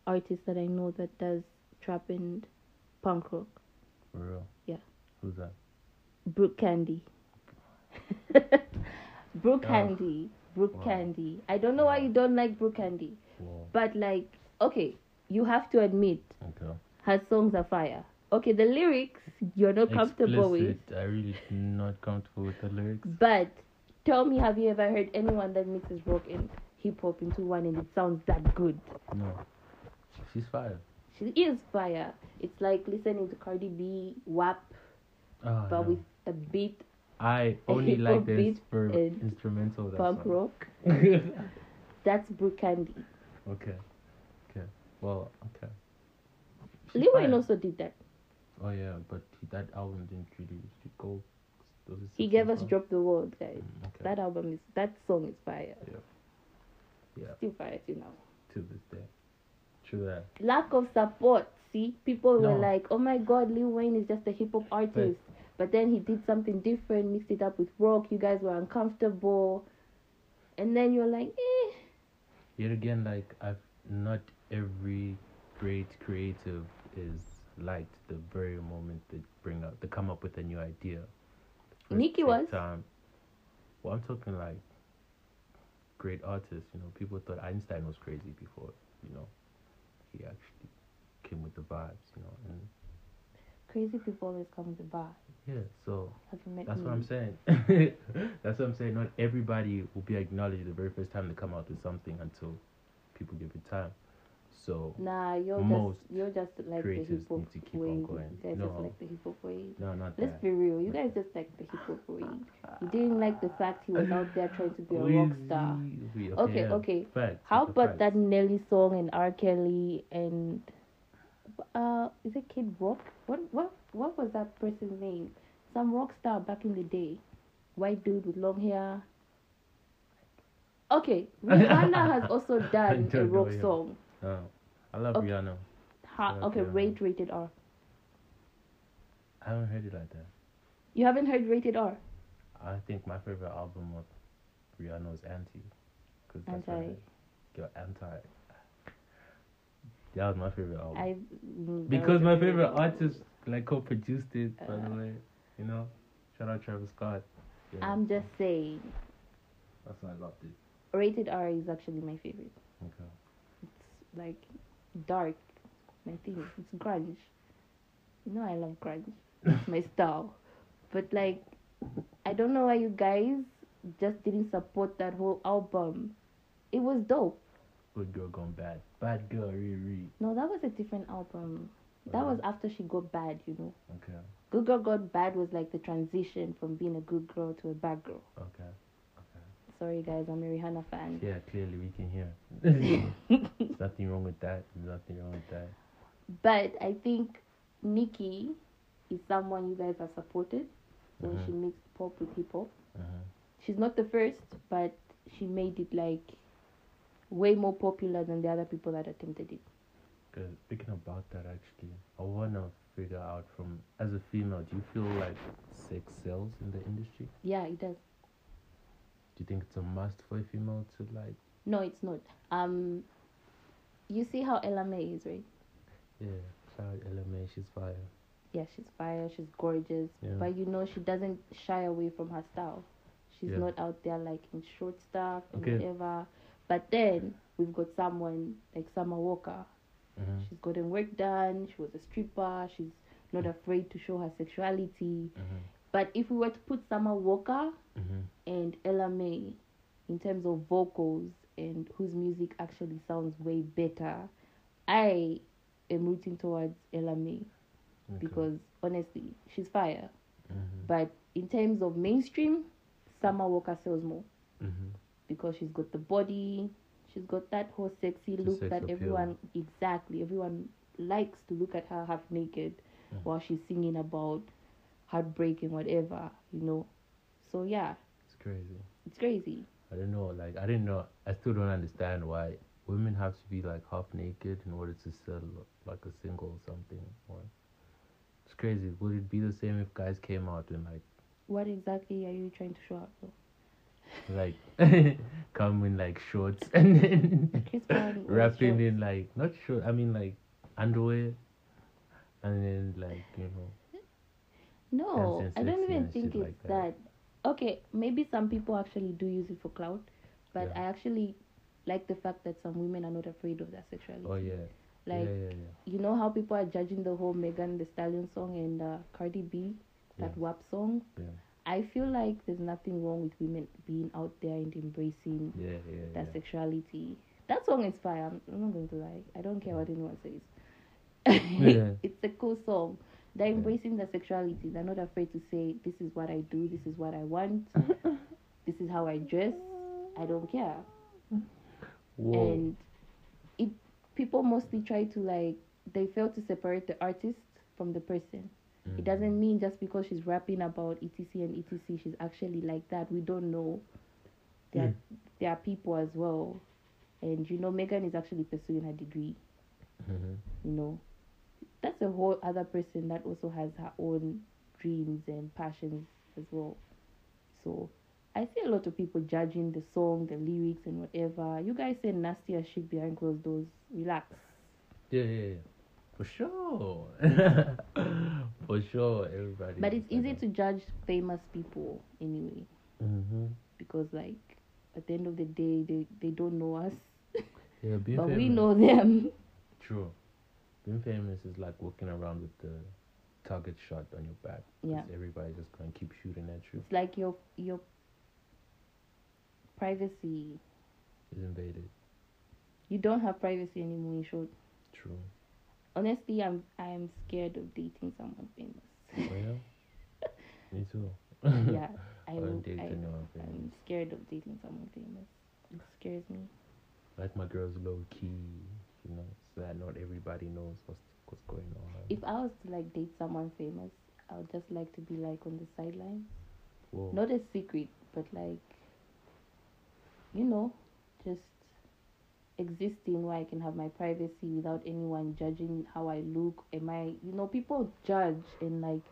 Speaker 1: artist that I know that does trap and punk rock.
Speaker 2: for real.
Speaker 1: Yeah.
Speaker 2: Who's that?
Speaker 1: Brooke Candy. Brooke
Speaker 2: Oh.
Speaker 1: Candy. Brooke
Speaker 2: Wow.
Speaker 1: Candy. I don't know why you don't like Brooke Candy,
Speaker 2: Whoa.
Speaker 1: but like, okay, you have to admit
Speaker 2: Okay.
Speaker 1: her songs are fire. Okay, the lyrics you're not comfortable with,
Speaker 2: Explicit. I really not comfortable with the lyrics.
Speaker 1: but tell me, have you ever heard anyone that mixes rock and hip hop into one and it sounds that good?
Speaker 2: No. She's fire.
Speaker 1: She is fire. It's like listening to Cardi B WAP,
Speaker 2: Oh,
Speaker 1: but
Speaker 2: no.
Speaker 1: with a beat
Speaker 2: I only like inspir-
Speaker 1: and
Speaker 2: instrumental. that
Speaker 1: punk
Speaker 2: song.
Speaker 1: rock. That's Brooke Candy.
Speaker 2: okay. Okay. Well, okay.
Speaker 1: Lil Wayne also did that.
Speaker 2: Oh yeah, but that album didn't really go.
Speaker 1: He gave us? Drop the World, guys.
Speaker 2: Mm, okay.
Speaker 1: That album is that song is fire.
Speaker 2: Yeah.
Speaker 1: Still fire till now.
Speaker 2: to this day. True that.
Speaker 1: Lack of support. See, people were like, "Oh my God, Lil Wayne is just a hip hop artist," but then he did something different, mixed it up with rock. You guys were uncomfortable, and then you're like, "Eh."
Speaker 2: Yet again, like I've not every great creative is liked the very moment they bring up they come up with a new idea.
Speaker 1: Nicki was.
Speaker 2: Time. Well, I'm talking like great artists. You know, people thought Einstein was crazy before. You know, he actually came with the vibes. You know, and
Speaker 1: Crazy people always come with the bar.
Speaker 2: yeah, so
Speaker 1: Have you met
Speaker 2: That's
Speaker 1: me?
Speaker 2: what I'm saying. That's what I'm saying. Not everybody will be acknowledged the very first time they come out with something until people give it time. So
Speaker 1: Nah, you're just you're just like the hip hop
Speaker 2: need to keep on
Speaker 1: way. You guys
Speaker 2: No.
Speaker 1: just like the hip hop way.
Speaker 2: no, not
Speaker 1: Let's
Speaker 2: that.
Speaker 1: be real. You guys just like the hip hop way. You didn't like the fact he was out there trying to be a rock star.
Speaker 2: Weezy.
Speaker 1: Okay,
Speaker 2: yeah.
Speaker 1: okay.
Speaker 2: Facts.
Speaker 1: How about
Speaker 2: fact.
Speaker 1: that Nelly song and R. Kelly and uh is it Kid Rock? What what what was that person's name? Some rock star back in the day. White dude with long hair. Okay, Rihanna has also done a
Speaker 2: know
Speaker 1: rock song.
Speaker 2: Oh, I love
Speaker 1: Okay.
Speaker 2: Rihanna.
Speaker 1: Ha-
Speaker 2: Yeah,
Speaker 1: okay,
Speaker 2: Rihanna.
Speaker 1: rate rated R.
Speaker 2: I haven't heard it like that.
Speaker 1: You haven't heard rated R?
Speaker 2: I think my favorite album of Rihanna was Anti. Cause that's what I
Speaker 1: Anti.
Speaker 2: Yo, Anti. That was my favorite album.
Speaker 1: I
Speaker 2: Because my favorite artist like co-produced it, by the
Speaker 1: Uh.
Speaker 2: way. You know, shout out Travis Scott. Yeah,
Speaker 1: I'm just saying,
Speaker 2: that's why I loved it.
Speaker 1: rated R is actually my favorite.
Speaker 2: Okay.
Speaker 1: It's like dark. My thing. It's grunge. You know I love grunge. It's my style. But like, I don't know why you guys just didn't support that whole album. It was dope.
Speaker 2: Good girl gone bad. Bad girl, Riri.
Speaker 1: No, that was a different album. That uh-huh. was after she got bad, you know.
Speaker 2: okay.
Speaker 1: Good Girl Got Bad was like the transition from being a good girl to a bad girl.
Speaker 2: Okay.
Speaker 1: Sorry guys, I'm a Rihanna fan.
Speaker 2: Yeah, clearly we can hear. There's nothing wrong with that. There's nothing wrong with that.
Speaker 1: But I think Nicki is someone you guys have supported when
Speaker 2: Mhm.
Speaker 1: she mixed pop with hip hop.
Speaker 2: Uh-huh.
Speaker 1: She's not the first, but she made it like way more popular than the other people that attempted it.
Speaker 2: Cause speaking about that, actually, I wanna figure out from as a female, do you feel like sex sells in the industry?
Speaker 1: Yeah, it does.
Speaker 2: You think it's a must for a female to like?
Speaker 1: No, it's not. Um, you see how Ella Mai is, right?
Speaker 2: Yeah, out Ella Mai, she's fire.
Speaker 1: Yeah, she's fire. She's gorgeous.
Speaker 2: Yeah.
Speaker 1: But you know, she doesn't shy away from her style. She's
Speaker 2: Yeah.
Speaker 1: not out there like in short stuff and
Speaker 2: Okay.
Speaker 1: whatever. But then we've got someone like Summer Walker.
Speaker 2: Mm-hmm.
Speaker 1: She's gotten work done. She was a stripper. She's not afraid to show her sexuality.
Speaker 2: Mm-hmm.
Speaker 1: But if we were to put Summer Walker
Speaker 2: Mm-hmm.
Speaker 1: and Ella Mai in terms of vocals and whose music actually sounds way better, I am rooting towards Ella Mai
Speaker 2: Okay.
Speaker 1: because honestly, she's fire.
Speaker 2: Mhm.
Speaker 1: But in terms of mainstream, Summer Walker sells more
Speaker 2: Mhm.
Speaker 1: because she's got the body, she's got that whole sexy
Speaker 2: The
Speaker 1: look
Speaker 2: sex
Speaker 1: that
Speaker 2: appeal.
Speaker 1: everyone exactly everyone likes to look at her half naked
Speaker 2: Mm.
Speaker 1: while she's singing about heartbreak and whatever, you know. So yeah,
Speaker 2: It's crazy.
Speaker 1: it's crazy.
Speaker 2: I don't know. Like I didn't know. I still don't understand why women have to be like half naked in order to sell like a single or something. Or it's crazy. Would it be the same if guys came out and like
Speaker 1: What exactly are you trying to show out though?
Speaker 2: like come in like shorts and then wrapping in like not short. I mean like underwear, and then like you know.
Speaker 1: No, I don't even think it's
Speaker 2: like
Speaker 1: that.
Speaker 2: that.
Speaker 1: Okay, maybe some people actually do use it for clout, but
Speaker 2: Yeah.
Speaker 1: I actually like the fact that some women are not afraid of their sexuality.
Speaker 2: Oh yeah.
Speaker 1: Like
Speaker 2: yeah, yeah, yeah.
Speaker 1: you know how people are judging the whole Megan Thee Stallion song and uh, Cardi B that. WAP song.
Speaker 2: Yeah.
Speaker 1: I feel like there's nothing wrong with women being out there and embracing
Speaker 2: Yeah, yeah,
Speaker 1: their
Speaker 2: yeah.
Speaker 1: sexuality. That song is fire. I'm, I'm not going to lie. I don't care what anyone says.
Speaker 2: Yeah.
Speaker 1: it's a cool song. They're embracing their sexuality. They're not afraid to say, "This is what I do. This is what I want. this is how I dress. I don't care."
Speaker 2: Whoa.
Speaker 1: And it people mostly try to like they fail to separate the artist from the person. It
Speaker 2: Mhm.
Speaker 1: doesn't mean just because she's rapping about etc and etc she's actually like that. We don't know. There,
Speaker 2: Mm.
Speaker 1: there are people as well, and you know Megan is actually pursuing her degree.
Speaker 2: Mhm.
Speaker 1: You know, that's a whole other person that also has her own dreams and passions as well. So I see a lot of people judging the song, the lyrics, and whatever. You guys say nasty as shit behind closed doors. Relax.
Speaker 2: Yeah, yeah, yeah. For sure. For sure, everybody.
Speaker 1: But it's easy to judge famous people anyway
Speaker 2: Mm-hmm.
Speaker 1: because like at the end of the day they, they don't know us
Speaker 2: Yeah,
Speaker 1: but
Speaker 2: famous.
Speaker 1: we know them
Speaker 2: True. Being famous is like walking around with the target shot on your back.
Speaker 1: Yeah.
Speaker 2: Everybody's just gonna keep shooting at you.
Speaker 1: it's like your your privacy
Speaker 2: Is invaded.
Speaker 1: you don't have privacy anymore in short
Speaker 2: True.
Speaker 1: honestly i'm i'm scared of dating someone famous
Speaker 2: Oh, yeah? Me too.
Speaker 1: yeah I,
Speaker 2: I don't date
Speaker 1: I,
Speaker 2: anyone famous.
Speaker 1: I'm scared of dating someone famous it scares me
Speaker 2: Like my girls low key, you know, that not everybody knows what's what's going on.
Speaker 1: if i was to like date someone famous i would just like to be like on the sidelines
Speaker 2: Whoa.
Speaker 1: not a secret, but like, you know, just existing where I can have my privacy without anyone judging how I look. Am I, you know, people judge and like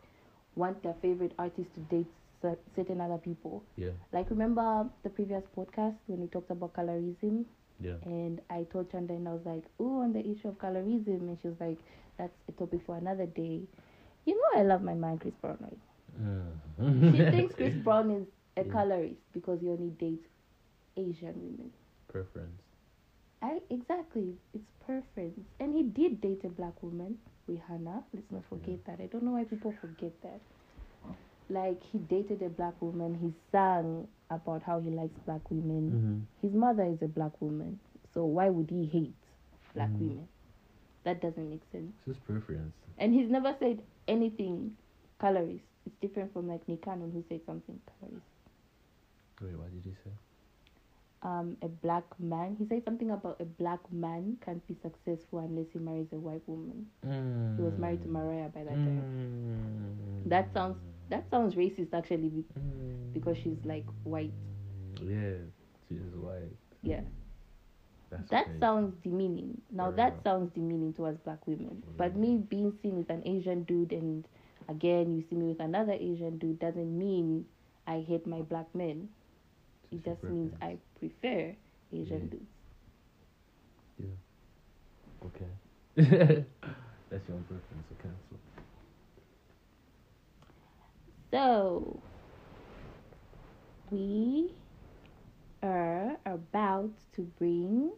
Speaker 1: want their favorite artist to date certain other people.
Speaker 2: Yeah,
Speaker 1: Like, remember the previous podcast when we talked about colorism?
Speaker 2: yeah.
Speaker 1: And I told Chanda and I was like, oh, on the issue of colorism. And she was like, that's a topic for another day. You know, I love my man, Chris Brown, right?
Speaker 2: Mm.
Speaker 1: She thinks Chris Brown is a
Speaker 2: Yeah.
Speaker 1: colorist because he only dates Asian women.
Speaker 2: preference.
Speaker 1: I exactly, it's preference. And he did date a black woman, Rihanna. Let's not forget that. I don't know why people forget that. Like he dated a black woman. He sang about how he likes black women.
Speaker 2: Mm-hmm.
Speaker 1: His mother is a black woman, so why would he hate black
Speaker 2: Mhm.
Speaker 1: women? That doesn't make sense.
Speaker 2: It's just preference.
Speaker 1: And he's never said anything colorist. It's different from like Nick Cannon who said something colorist.
Speaker 2: Wait, what did he say?
Speaker 1: um, a black man. He said something about a black man can't be successful unless he marries a white woman.
Speaker 2: Mm.
Speaker 1: He was married to Mariah by that time.
Speaker 2: Mm.
Speaker 1: That sounds that sounds racist actually be-
Speaker 2: Mm.
Speaker 1: because she's like white.
Speaker 2: Yeah, she is white.
Speaker 1: Yeah,
Speaker 2: That's
Speaker 1: that sounds demeaning. Now
Speaker 2: For
Speaker 1: that
Speaker 2: real.
Speaker 1: sounds demeaning towards black women. But
Speaker 2: Mm.
Speaker 1: me being seen with an Asian dude and again you see me with another Asian dude doesn't mean I hate my black men. It
Speaker 2: It's
Speaker 1: just means I prefer Asian
Speaker 2: Yeah.
Speaker 1: dudes. Yeah.
Speaker 2: Okay. That's your own preference, so
Speaker 1: So, we are about to bring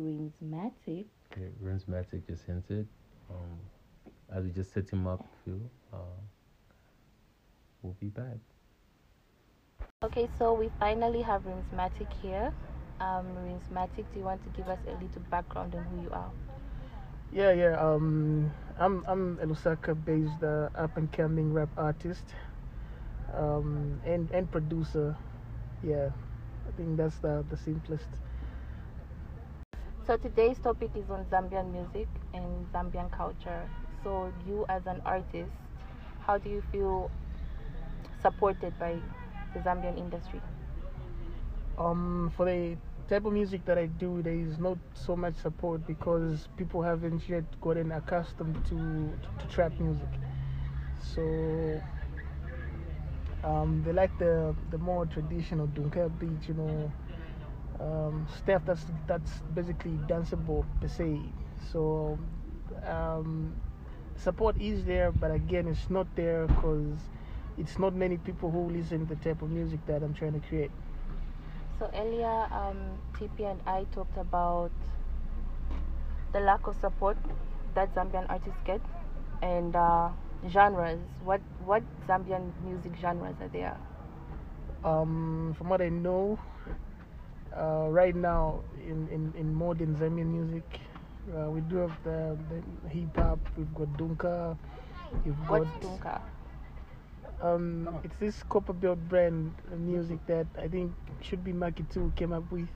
Speaker 1: Rimzmatic.
Speaker 2: Okay, Rimzmatic just hinted. Um, as we just set him up, Phil, uh, we'll be back.
Speaker 1: Okay, so we finally have Rimzmatic here. Um, Rimzmatic, do you want to give us a little background on who you are?
Speaker 3: Yeah, yeah. Um, I'm I'm a Lusaka-based uh, up-and-coming rap artist, um, and and producer. Yeah, I think that's the the simplest.
Speaker 1: So today's topic is on Zambian music and Zambian culture. So you as an artist, how do you feel supported by the Zambian industry?
Speaker 3: Um, for the type of music that I do, there is not so much support because people haven't yet gotten accustomed to to, trap music. So um, they like the the more traditional dunka beat, you know, um, stuff that's that's basically danceable per se. So um, support is there, but again, it's not there because it's not many people who listen to the type of music that I'm trying to create.
Speaker 1: So earlier, um, TP and I talked about the lack of support that Zambian artists get and uh, genres. What what Zambian music genres are there?
Speaker 3: Um, from what I know, uh, right now in, in, in modern Zambian music, uh, we do have the, the hip hop. We've got dunka. You've
Speaker 1: What's
Speaker 3: got
Speaker 1: dunka?
Speaker 3: um, it's this copper belt brand of music that I think should be Macky 2 came up with.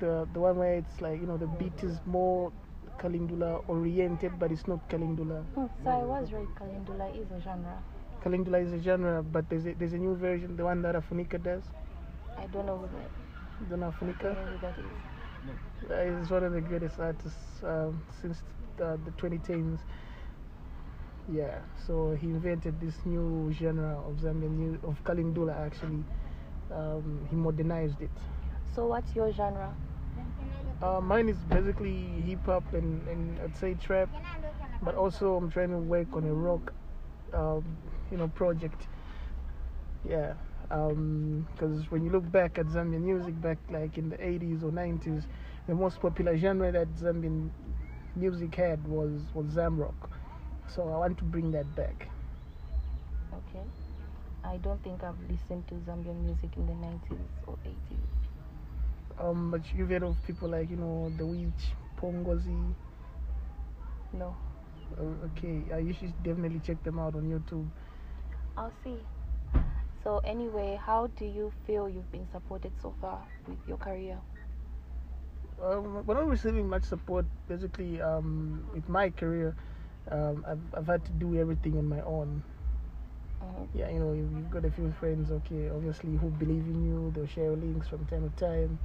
Speaker 3: The the one where it's like you know the beat is more Kalindula oriented, but it's not Kalindula.
Speaker 1: Hmm, so I was right. Kalindula is a genre.
Speaker 3: Kalindula is a genre, but there's a, there's a new version, the one that Afunika does.
Speaker 1: I don't know who that.
Speaker 3: Don't know Afunika?
Speaker 1: who that is.
Speaker 3: Uh, He's one of the greatest artists um, since the, the 2010s. Yeah, so he invented this new genre of Zambian new of Kalindula actually. Um, he modernized it.
Speaker 1: So what's your genre?
Speaker 3: Uh, mine is basically hip hop and, and I'd say trap, but also I'm trying to work on a rock, um, you know, project. Yeah, because when you look back at Zambian music back like in the 80s or 90s, the most popular genre that Zambian music had was was Zamrock. So I want to bring that back.
Speaker 1: Okay. I don't think I've listened to Zambian music in the 90s or 80s.
Speaker 3: Um, but you've heard of people like you know the Witch, Paul Ngozi.
Speaker 1: No.
Speaker 3: Uh, okay, uh, you should definitely check them out on YouTube.
Speaker 1: I'll see. So anyway, how do you feel you've been supported so far with your career?
Speaker 3: um, we're not receiving much support basically um, with my career um, I've, I've had to do everything on my own
Speaker 1: Mhm.
Speaker 3: yeah you know you've, you've got a few friends okay obviously who believe in you they'll share links from time to time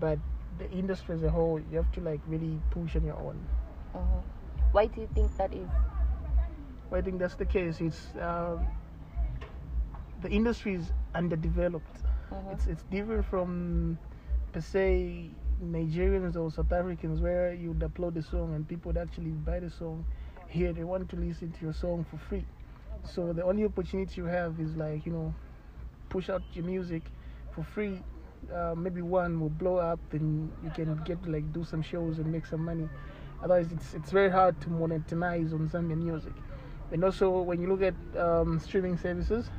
Speaker 3: but the industry as a whole you have to like really push on your own
Speaker 1: Mhm. Why do you think that is?
Speaker 3: I think that's the case it's um, the industry is underdeveloped
Speaker 1: Mhm.
Speaker 3: it's it's different from per se Nigerians or South Africans where you'd upload a song and people would actually buy the song. Here they want to listen to your song for free. So the only opportunity you have is like, you know, push out your music for free. Uh, maybe one will blow up then you can get to like do some shows and make some money. Otherwise it's it's very hard to monetize on Zambian music. And also when you look at um, streaming services,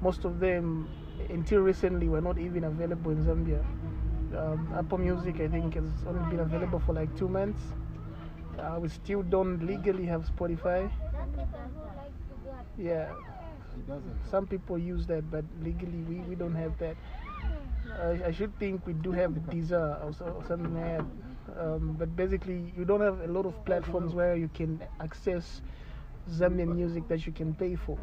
Speaker 3: most of them until recently were not even available in Zambia. Um, Apple Music, I think, has only been available for like two months. Uh, we still don't legally have Spotify. Yeah, some people use that, but legally we, we don't have that. I, I should think we do have Deezer or, so, or something that. Um, but basically, you don't have a lot of platforms where you can access Zambian music that you can pay for.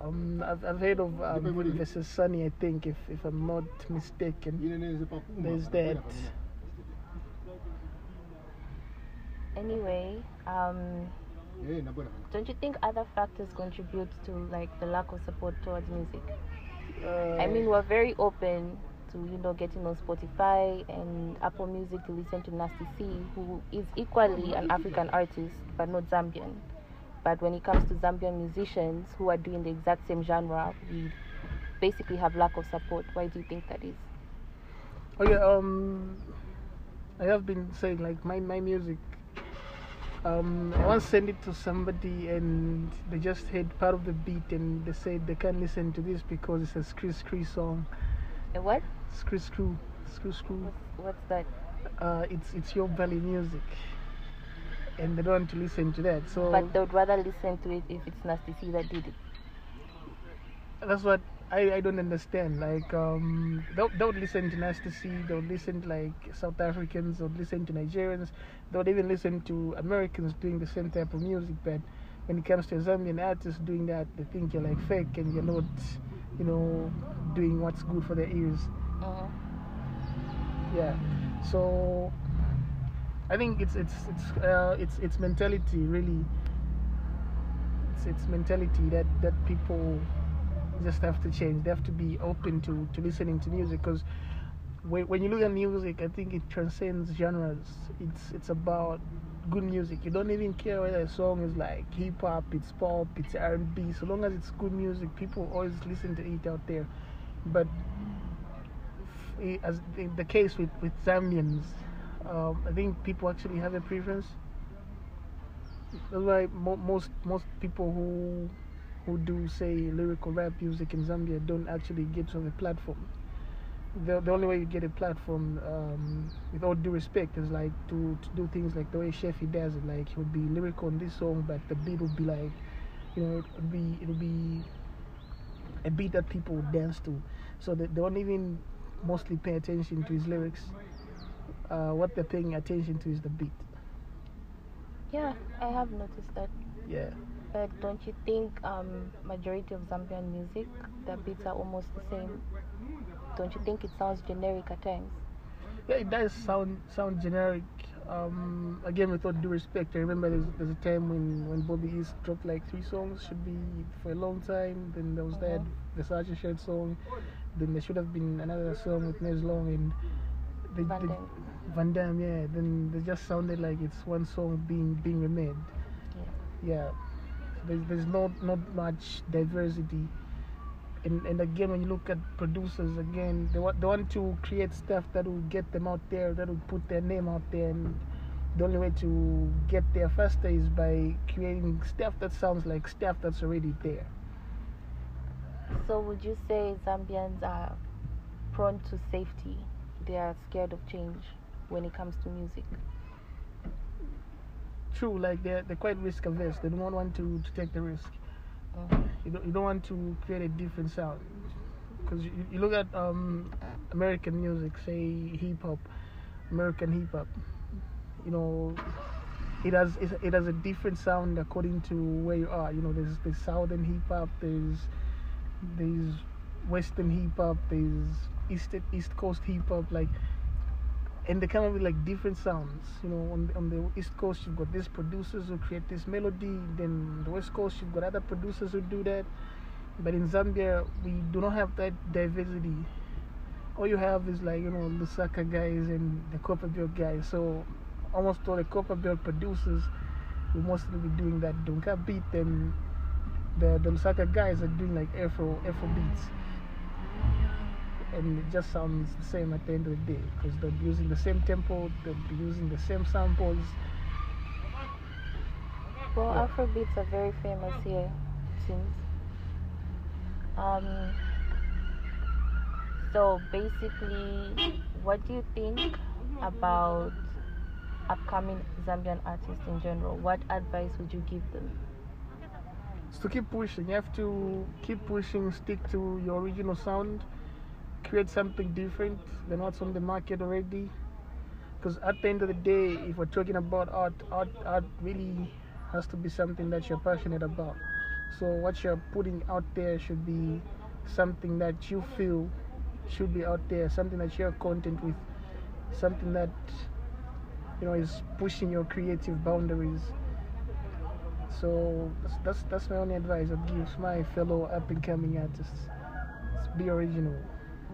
Speaker 3: Um, I've, I've heard of um. Sunny, I think, if, if I'm not mistaken. There's that.
Speaker 1: Anyway, um, don't you think other factors contribute to like the lack of support towards music?
Speaker 3: Uh,
Speaker 1: I mean, we're very open to you know getting on Spotify and Apple Music to listen to Nasty C, who is equally an African artist but not Zambian. But when it comes to Zambian musicians who are doing the exact same genre, we basically have lack of support. Why do you think that is?
Speaker 3: Oh yeah, um, I have been saying like my my music. Um, I once sent it to somebody and they just heard part of the beat and they said they can't listen to this because it's a screw screw song.
Speaker 1: A what?
Speaker 3: Screw screw, screw screw.
Speaker 1: What's, what's that?
Speaker 3: Uh, it's it's your belly music. and they don't want to listen to that. So
Speaker 1: But they would rather listen to it if it's Nasty C that did it.
Speaker 3: that's what I, I don't understand. Like um, they would listen to Nasty C, they would listen to like South Africans, they would listen to Nigerians, they would even listen to Americans doing the same type of music. But when it comes to Zambian artists doing that, they think you're like fake and you're not, you know, doing what's good for their ears.
Speaker 1: Mhm.
Speaker 3: Yeah. So I think it's it's it's uh, it's it's mentality really. It's it's mentality that that people just have to change. They have to be open to to listening to music because when when you look at music, I think it transcends genres. It's it's about good music. You don't even care whether a song is like hip hop, it's pop, it's R and B. So long as it's good music, people always listen to it out there. But as the case with with Zambians, um, I think people actually have a preference. That's why mo- most most people who who do say lyrical rap music in Zambia don't actually get on the platform. The, the only way you get a platform, um, with all due respect, is like to, to do things like the way Sheffy does it. Like he would be lyrical on this song, but the beat would be like, you know, it would be it would be a beat that people would dance to. So they, they don't even mostly pay attention to his lyrics. Uh, what they're paying attention to is the beat.
Speaker 1: Yeah, I have noticed that.
Speaker 3: Yeah.
Speaker 1: But don't you think um, majority of Zambian music, the beats are almost the same? Don't you think it sounds generic at times?
Speaker 3: Yeah, it does sound sound generic. Um, again, with all due respect, I remember there's, there's a time when, when Bobby East dropped like three songs, should be for a long time. Then there was that, the Sergeant Shirt song. Then there should have been another song with Nez Long and they,
Speaker 1: Van
Speaker 3: they-
Speaker 1: Damme.
Speaker 3: Van Damme, yeah. Then they just sounded like it's one song being being remade. Yeah. There's there's not not much diversity. And and again when you look at producers again, they want they want to create stuff that will get them out there, that will put their name out there and the only way to get there faster is by creating stuff that sounds like stuff that's already there.
Speaker 1: So would you say Zambians are prone to safety? They are scared of change when it comes to music.
Speaker 3: True, like they're they're quite risk averse. They don't want to, to take the risk.
Speaker 1: Mhm.
Speaker 3: You don't, you don't want to create a different sound because you, you look at um, American music, say hip hop, American hip hop. You know, it has it has a different sound according to where you are. You know, there's there's southern hip hop, there's there's western hip hop, there's east east coast hip hop, like. And they come up with like different sounds. You know, on the, on the east coast you've got these producers who create this melody. Then the west coast you've got other producers who do that. But in Zambia we do not have that diversity. All you have is like you know Lusaka guys and the Copper Belt guys. So almost all the Copper Belt producers will mostly be doing that Dunka beat. Then the the Lusaka guys are doing like Afro Afro beats and it just sounds the same at the end of the day because they'll be using the same tempo, they'll be using the same samples.
Speaker 1: Well,
Speaker 3: Yeah.
Speaker 1: Afrobeats are very famous here, it seems. Um, so basically, what do you think about upcoming Zambian artists in general? What advice would you give them?
Speaker 3: To keep pushing, you have to keep pushing, stick to your original sound, create something different than what's on the market already. Because at the end of the day, if we're talking about art, art, art really has to be something that you're passionate about. So what you're putting out there should be something that you feel should be out there, something that you're content with, something that you know is pushing your creative boundaries. So that's that's, my only advice I'd give my fellow up and coming artists. Be original.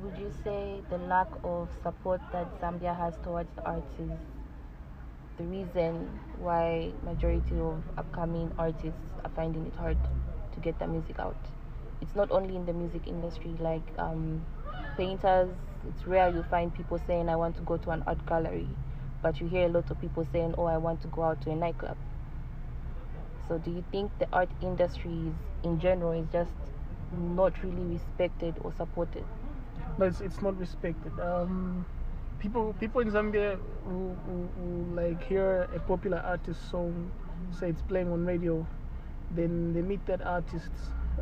Speaker 1: Would you say the lack of support that Zambia has towards is the reason why majority of upcoming artists are finding it hard to get their music out? It's not only in the music industry, like um, painters. It's rare you find people saying, "I want to go to an art gallery," but you hear a lot of people saying, "Oh, I want to go out to a nightclub." So, do you think the art industry is, in general is just not really respected or supported?
Speaker 3: But it's, it's not respected. Um, people people in Zambia who, who, who like hear a popular artist song, say it's playing on radio, then they meet that artist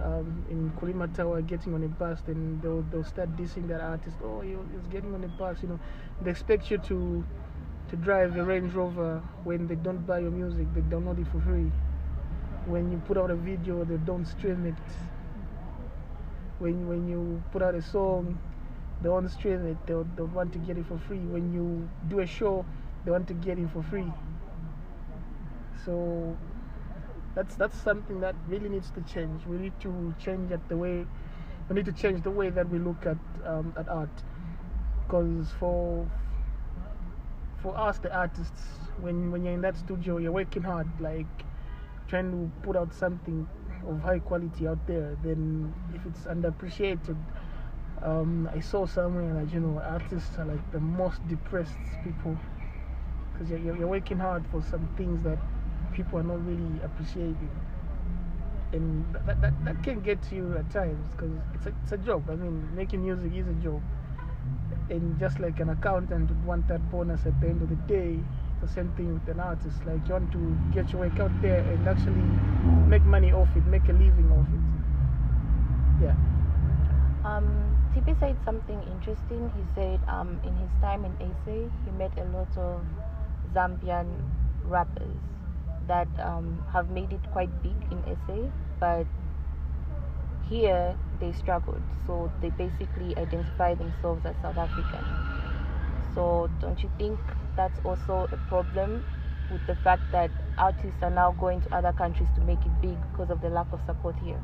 Speaker 3: um, in Kulima Tower getting on a bus, then they'll they'll start dissing that artist. Oh, he, he's getting on a bus, you know. They expect you to to drive a Range Rover when they don't buy your music, they download it for free. When you put out a video, they don't stream it. When when you put out a song, they won't stream it. They'll, they'll want to get it for free. When you do a show, they want to get it for free. So that's that's something that really needs to change. We need to change at the way we need to change the way that we look at um, at art. Because for for us, the artists, when when you're in that studio, you're working hard, like trying to put out something of high quality out there. Then if it's underappreciated, um, I saw somewhere that you know artists are like the most depressed people. Because you're, you're working hard for some things that people are not really appreciating. And that, that, that can get to you at times because it's a, it's a job. I mean making music is a job. And just like an accountant would want that bonus at the end of the day the same thing with an artist. Like you want to get your work out there and actually make money off it make a living off it. Yeah.
Speaker 1: Um, TP said something interesting. He said um, in his time in SA, he met a lot of Zambian rappers that um, have made it quite big in SA, but here they struggled. So they basically identify themselves as South African. So don't you think that's also a problem with the fact that artists are now going to other countries to make it big because of the lack of support here?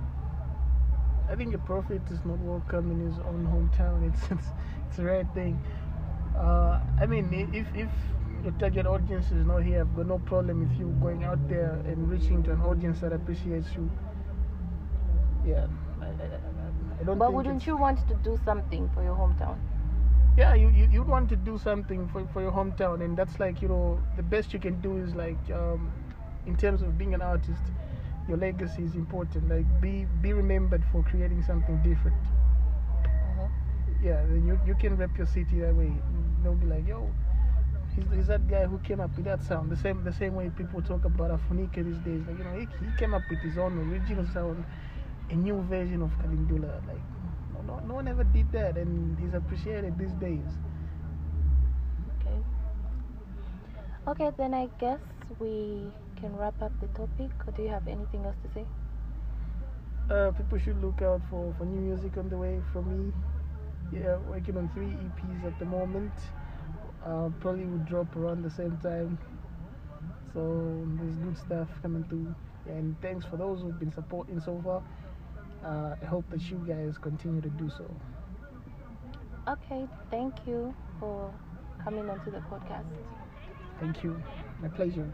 Speaker 3: I think a prophet is not welcome in his own hometown. It's it's, it's a rare thing. Uh, I mean, if if your target audience is not here, I've got no problem with you going out there and reaching to an audience that appreciates you. Yeah, I, I, I- I don't.
Speaker 1: But wouldn't you want to do something for your hometown?
Speaker 3: Yeah, you, you you'd want to do something for for your hometown, and that's like you know the best you can do is like um, in terms of being an artist, your legacy is important. Like be be remembered for creating something different. Uh-huh. yeah, then you, you can rep your city that way. They'll be like, yo, he's, he's that guy who came up with that sound. The same the same way people talk about Afunika these days. Like, you know, he, he came up with his own original sound, a new version of Kalindula. Like, no, no, no one ever did that, and he's appreciated these days.
Speaker 1: Okay. Okay, then I guess we can wrap up the topic. Or do you have anything else to say?
Speaker 3: Uh, people should look out for, for new music on the way from me. Yeah, working on three EPs at the moment. Uh, probably will drop around the same time. So there's good stuff coming through. And thanks for those who've been supporting so far. Uh, I hope that you guys continue to do so.
Speaker 1: Okay, thank you for coming onto the podcast.
Speaker 3: Thank you. My pleasure.